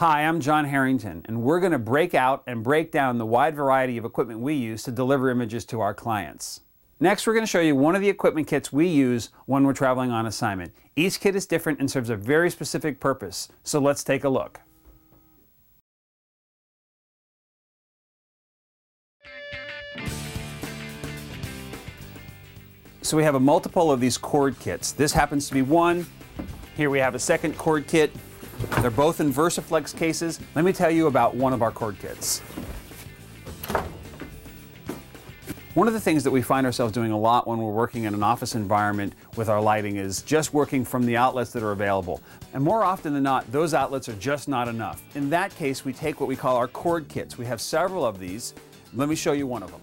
Hi, I'm John Harrington, and we're going to break out and break down the wide variety of equipment we use to deliver images to our clients. Next, we're going to show you one of the equipment kits we use when we're traveling on assignment. Each kit is different and serves a very specific purpose, so let's take a look. So we have a multiple of these cord kits. This happens to be one. Here we have a second cord kit. They're both in VersaFlex cases. Let me tell you about one of our cord kits. One of the things that we find ourselves doing a lot when we're working in an office environment with our lighting is just working from the outlets that are available. And more often than not, those outlets are just not enough. In that case, we take what we call our cord kits. We have several of these. Let me show you one of them.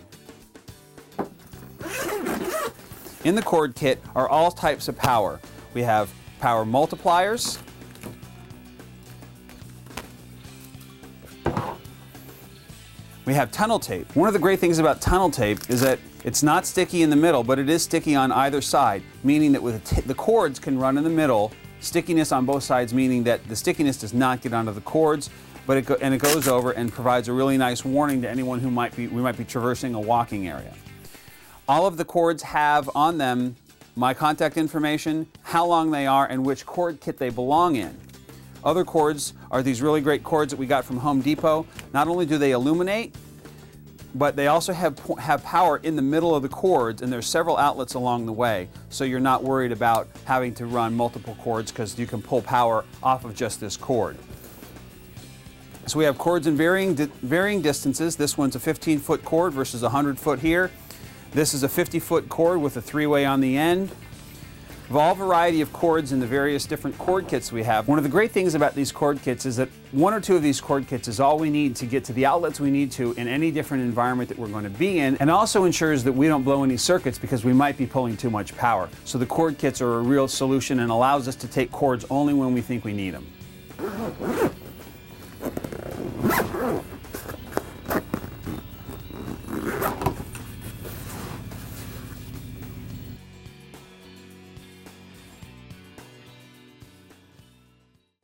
In the cord kit are all types of power. We have power multipliers, We have tunnel tape. One of the great things about tunnel tape is that it's not sticky in the middle, but it is sticky on either side, meaning that with the cords can run in the middle, stickiness on both sides, meaning that the stickiness does not get onto the cords, but it and it goes over and provides a really nice warning to anyone who might be we might be traversing a walking area. All of the cords have on them my contact information, how long they are, and which cord kit they belong in. Other cords are these really great cords that we got from Home Depot. Not only do they illuminate, but they also have, have power in the middle of the cords and there's several outlets along the way so you're not worried about having to run multiple cords because you can pull power off of just this cord. So we have cords in varying, di varying distances. This one's a 15 foot cord versus a 100 foot here. This is a 50 foot cord with a three way on the end of all variety of cords in the various different cord kits we have. One of the great things about these cord kits is that one or two of these cord kits is all we need to get to the outlets we need to in any different environment that we're going to be in and also ensures that we don't blow any circuits because we might be pulling too much power. So the cord kits are a real solution and allows us to take cords only when we think we need them.